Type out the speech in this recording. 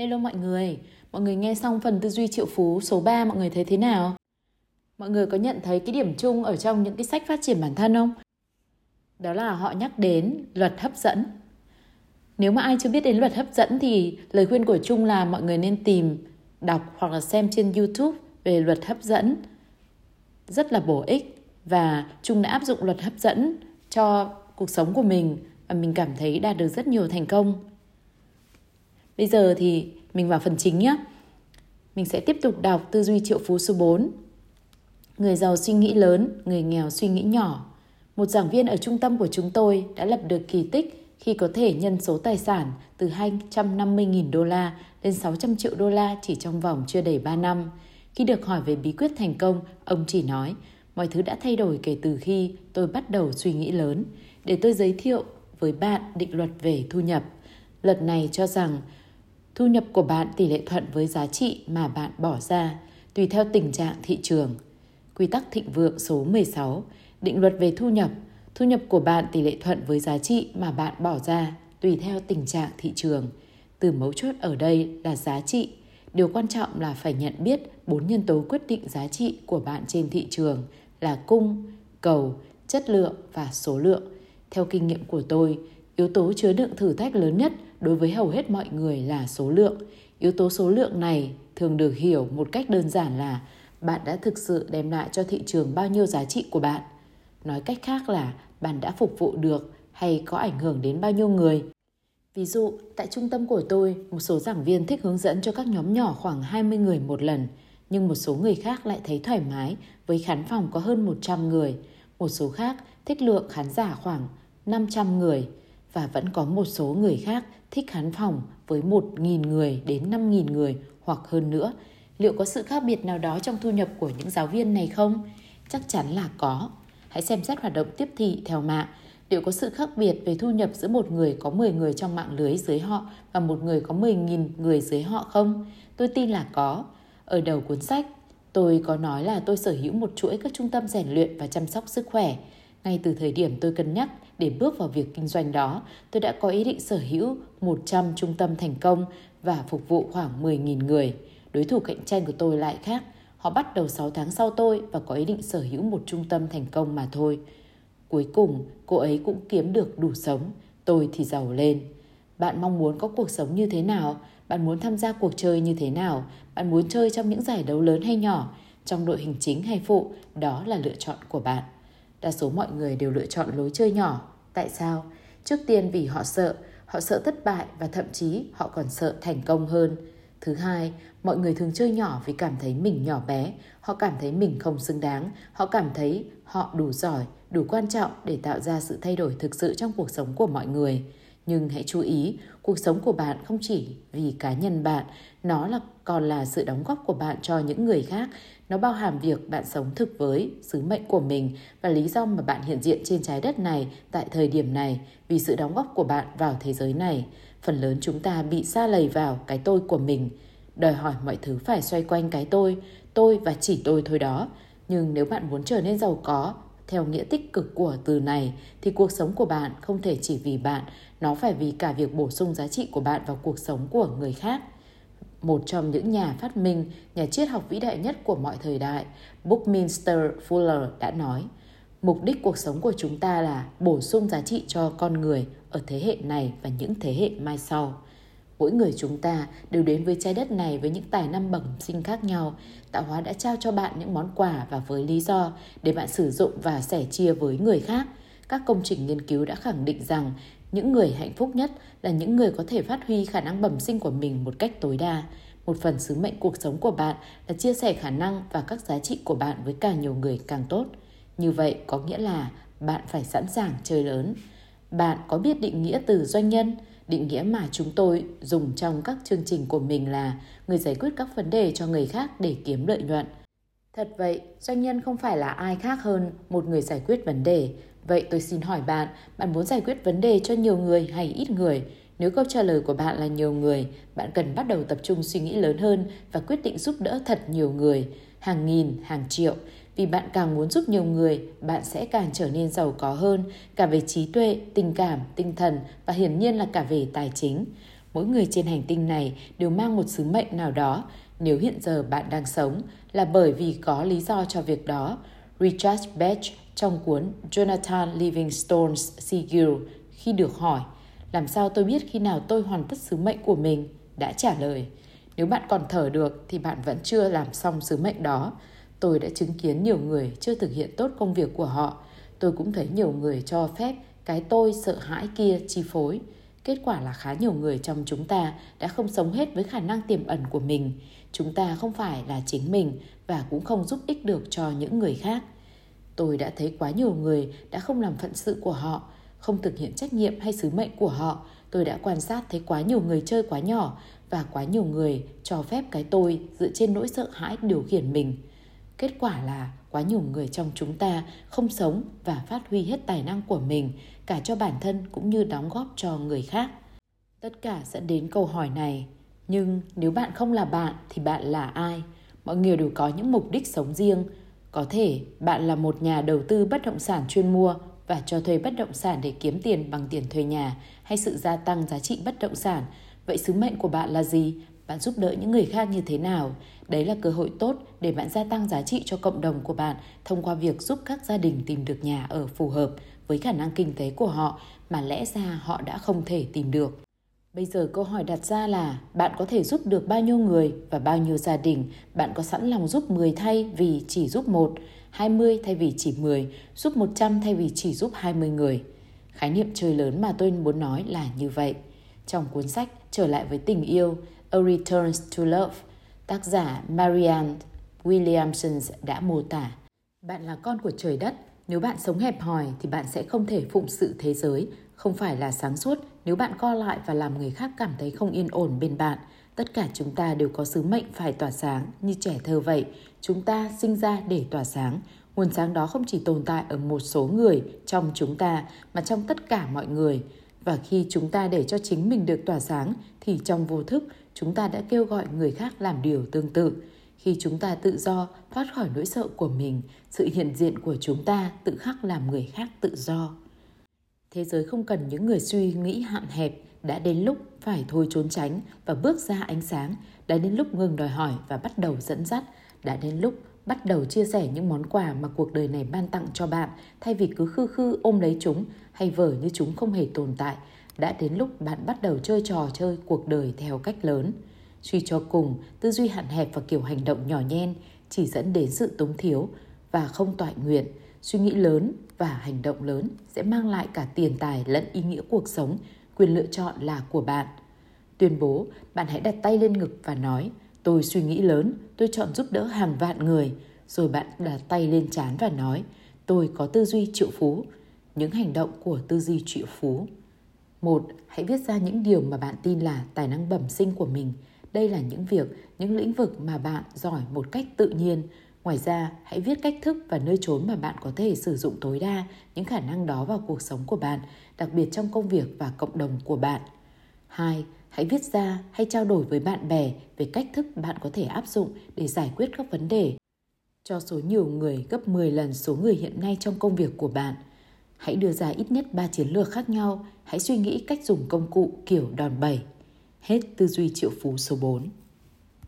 Hello mọi người, mọi người nghe xong phần tư duy triệu phú số 3 mọi người thấy thế nào? Mọi người có nhận thấy cái điểm chung ở trong những cái sách phát triển bản thân không? Đó là họ nhắc đến luật hấp dẫn. Nếu mà ai chưa biết đến luật hấp dẫn thì lời khuyên của Trung là mọi người nên tìm, đọc hoặc là xem trên YouTube về luật hấp dẫn. Rất là bổ ích và Trung đã áp dụng luật hấp dẫn cho cuộc sống của mình và mình cảm thấy đạt được rất nhiều thành công. Bây giờ thì mình vào phần chính nhé. Mình sẽ tiếp tục đọc tư duy triệu phú số 4. Người giàu suy nghĩ lớn, người nghèo suy nghĩ nhỏ. Một giảng viên ở trung tâm của chúng tôi đã lập được kỳ tích khi có thể nhân số tài sản từ 250.000 đô la lên 600 triệu đô la chỉ trong vòng chưa đầy 3 năm. Khi được hỏi về bí quyết thành công, ông chỉ nói, mọi thứ đã thay đổi kể từ khi tôi bắt đầu suy nghĩ lớn. Để tôi giới thiệu với bạn định luật về thu nhập. Luật này cho rằng thu nhập của bạn tỷ lệ thuận với giá trị mà bạn bỏ ra, tùy theo tình trạng thị trường. Quy tắc thịnh vượng số 16, định luật về thu nhập, thu nhập của bạn tỷ lệ thuận với giá trị mà bạn bỏ ra, tùy theo tình trạng thị trường. Từ mấu chốt ở đây là giá trị. Điều quan trọng là phải nhận biết bốn nhân tố quyết định giá trị của bạn trên thị trường là cung, cầu, chất lượng và số lượng. Theo kinh nghiệm của tôi, yếu tố chứa đựng thử thách lớn nhất đối với hầu hết mọi người là số lượng. Yếu tố số lượng này thường được hiểu một cách đơn giản là bạn đã thực sự đem lại cho thị trường bao nhiêu giá trị của bạn. Nói cách khác là bạn đã phục vụ được hay có ảnh hưởng đến bao nhiêu người. Ví dụ, tại trung tâm của tôi, một số giảng viên thích hướng dẫn cho các nhóm nhỏ khoảng 20 người một lần, nhưng một số người khác lại thấy thoải mái với khán phòng có hơn 100 người. Một số khác thích lượng khán giả khoảng 500 người và vẫn có một số người khác thích khán phòng với 1.000 người đến 5.000 người hoặc hơn nữa. Liệu có sự khác biệt nào đó trong thu nhập của những giáo viên này không? Chắc chắn là có. Hãy xem xét hoạt động tiếp thị theo mạng. Liệu có sự khác biệt về thu nhập giữa một người có 10 người trong mạng lưới dưới họ và một người có 10.000 người dưới họ không? Tôi tin là có. Ở đầu cuốn sách, tôi có nói là tôi sở hữu một chuỗi các trung tâm rèn luyện và chăm sóc sức khỏe. Ngay từ thời điểm tôi cân nhắc để bước vào việc kinh doanh đó, tôi đã có ý định sở hữu 100 trung tâm thành công và phục vụ khoảng 10.000 người. Đối thủ cạnh tranh của tôi lại khác. Họ bắt đầu 6 tháng sau tôi và có ý định sở hữu một trung tâm thành công mà thôi. Cuối cùng, cô ấy cũng kiếm được đủ sống. Tôi thì giàu lên. Bạn mong muốn có cuộc sống như thế nào? Bạn muốn tham gia cuộc chơi như thế nào? Bạn muốn chơi trong những giải đấu lớn hay nhỏ? Trong đội hình chính hay phụ? Đó là lựa chọn của bạn. Đa số mọi người đều lựa chọn lối chơi nhỏ. Tại sao? Trước tiên vì họ sợ, họ sợ thất bại và thậm chí họ còn sợ thành công hơn. Thứ hai, mọi người thường chơi nhỏ vì cảm thấy mình nhỏ bé, họ cảm thấy mình không xứng đáng, họ cảm thấy họ đủ giỏi, đủ quan trọng để tạo ra sự thay đổi thực sự trong cuộc sống của mọi người. Nhưng hãy chú ý, cuộc sống của bạn không chỉ vì cá nhân bạn, nó là còn là sự đóng góp của bạn cho những người khác. Nó bao hàm việc bạn sống thực với sứ mệnh của mình và lý do mà bạn hiện diện trên trái đất này tại thời điểm này vì sự đóng góp của bạn vào thế giới này. Phần lớn chúng ta bị xa lầy vào cái tôi của mình, đòi hỏi mọi thứ phải xoay quanh cái tôi, tôi và chỉ tôi thôi đó. Nhưng nếu bạn muốn trở nên giàu có, theo nghĩa tích cực của từ này thì cuộc sống của bạn không thể chỉ vì bạn, nó phải vì cả việc bổ sung giá trị của bạn vào cuộc sống của người khác. Một trong những nhà phát minh, nhà triết học vĩ đại nhất của mọi thời đại, Buckminster Fuller đã nói, mục đích cuộc sống của chúng ta là bổ sung giá trị cho con người ở thế hệ này và những thế hệ mai sau. Mỗi người chúng ta đều đến với trái đất này với những tài năng bẩm sinh khác nhau. Tạo hóa đã trao cho bạn những món quà và với lý do để bạn sử dụng và sẻ chia với người khác. Các công trình nghiên cứu đã khẳng định rằng những người hạnh phúc nhất là những người có thể phát huy khả năng bẩm sinh của mình một cách tối đa. Một phần sứ mệnh cuộc sống của bạn là chia sẻ khả năng và các giá trị của bạn với càng nhiều người càng tốt. Như vậy có nghĩa là bạn phải sẵn sàng chơi lớn. Bạn có biết định nghĩa từ doanh nhân? Định nghĩa mà chúng tôi dùng trong các chương trình của mình là người giải quyết các vấn đề cho người khác để kiếm lợi nhuận. Thật vậy, doanh nhân không phải là ai khác hơn một người giải quyết vấn đề. Vậy tôi xin hỏi bạn, bạn muốn giải quyết vấn đề cho nhiều người hay ít người? Nếu câu trả lời của bạn là nhiều người, bạn cần bắt đầu tập trung suy nghĩ lớn hơn và quyết định giúp đỡ thật nhiều người, hàng nghìn, hàng triệu. Vì bạn càng muốn giúp nhiều người, bạn sẽ càng trở nên giàu có hơn, cả về trí tuệ, tình cảm, tinh thần và hiển nhiên là cả về tài chính. Mỗi người trên hành tinh này đều mang một sứ mệnh nào đó. Nếu hiện giờ bạn đang sống là bởi vì có lý do cho việc đó. Richard Bach trong cuốn Jonathan Livingstone's Seagull khi được hỏi, làm sao tôi biết khi nào tôi hoàn tất sứ mệnh của mình? đã trả lời, nếu bạn còn thở được thì bạn vẫn chưa làm xong sứ mệnh đó. Tôi đã chứng kiến nhiều người chưa thực hiện tốt công việc của họ. Tôi cũng thấy nhiều người cho phép cái tôi sợ hãi kia chi phối kết quả là khá nhiều người trong chúng ta đã không sống hết với khả năng tiềm ẩn của mình. Chúng ta không phải là chính mình và cũng không giúp ích được cho những người khác. Tôi đã thấy quá nhiều người đã không làm phận sự của họ, không thực hiện trách nhiệm hay sứ mệnh của họ. Tôi đã quan sát thấy quá nhiều người chơi quá nhỏ và quá nhiều người cho phép cái tôi dựa trên nỗi sợ hãi điều khiển mình. Kết quả là quá nhiều người trong chúng ta không sống và phát huy hết tài năng của mình cả cho bản thân cũng như đóng góp cho người khác tất cả dẫn đến câu hỏi này, nhưng nếu bạn không là bạn thì bạn là ai mọi người đều có những mục đích sống riêng có thể bạn là một nhà đầu tư bất động sản chuyên mua và cho thuê bất động sản để kiếm tiền bằng tiền thuê nhà hay sự gia tăng giá trị bất động sản. Vậy sứ mệnh của bạn là gì? Bạn giúp đỡ những người khác như thế nào? Đấy là cơ hội tốt để bạn gia tăng giá trị cho cộng đồng của bạn thông qua việc giúp các gia đình tìm được nhà ở phù hợp với khả năng kinh tế của họ mà lẽ ra họ đã không thể tìm được. Bây giờ câu hỏi đặt ra là bạn có thể giúp được bao nhiêu người và bao nhiêu gia đình? Bạn có sẵn lòng giúp 10 thay vì chỉ giúp một, 20 thay vì chỉ 10, giúp 100 thay vì chỉ giúp 20 người? Khái niệm chơi lớn mà tôi muốn nói là như vậy. Trong cuốn sách Trở lại với tình yêu, A Return to Love, tác giả Marianne Williamson đã mô tả Bạn là con của trời đất, nếu bạn sống hẹp hòi thì bạn sẽ không thể phụng sự thế giới, không phải là sáng suốt nếu bạn co lại và làm người khác cảm thấy không yên ổn bên bạn. Tất cả chúng ta đều có sứ mệnh phải tỏa sáng như trẻ thơ vậy. Chúng ta sinh ra để tỏa sáng. Nguồn sáng đó không chỉ tồn tại ở một số người trong chúng ta mà trong tất cả mọi người. Và khi chúng ta để cho chính mình được tỏa sáng thì trong vô thức chúng ta đã kêu gọi người khác làm điều tương tự. Khi chúng ta tự do thoát khỏi nỗi sợ của mình, sự hiện diện của chúng ta tự khắc làm người khác tự do. Thế giới không cần những người suy nghĩ hạn hẹp, đã đến lúc phải thôi trốn tránh và bước ra ánh sáng, đã đến lúc ngừng đòi hỏi và bắt đầu dẫn dắt, đã đến lúc bắt đầu chia sẻ những món quà mà cuộc đời này ban tặng cho bạn thay vì cứ khư khư ôm lấy chúng hay vờ như chúng không hề tồn tại. Đã đến lúc bạn bắt đầu chơi trò chơi cuộc đời theo cách lớn. Suy cho cùng, tư duy hạn hẹp và kiểu hành động nhỏ nhen chỉ dẫn đến sự túng thiếu và không toại nguyện. Suy nghĩ lớn và hành động lớn sẽ mang lại cả tiền tài lẫn ý nghĩa cuộc sống, quyền lựa chọn là của bạn. Tuyên bố, bạn hãy đặt tay lên ngực và nói, tôi suy nghĩ lớn, tôi chọn giúp đỡ hàng vạn người. Rồi bạn đặt tay lên chán và nói, tôi có tư duy triệu phú. Những hành động của tư duy triệu phú. Một, hãy viết ra những điều mà bạn tin là tài năng bẩm sinh của mình. Đây là những việc, những lĩnh vực mà bạn giỏi một cách tự nhiên, Ngoài ra, hãy viết cách thức và nơi trốn mà bạn có thể sử dụng tối đa những khả năng đó vào cuộc sống của bạn, đặc biệt trong công việc và cộng đồng của bạn. 2. Hãy viết ra hay trao đổi với bạn bè về cách thức bạn có thể áp dụng để giải quyết các vấn đề cho số nhiều người gấp 10 lần số người hiện nay trong công việc của bạn. Hãy đưa ra ít nhất 3 chiến lược khác nhau, hãy suy nghĩ cách dùng công cụ kiểu đòn bẩy. Hết tư duy triệu phú số 4.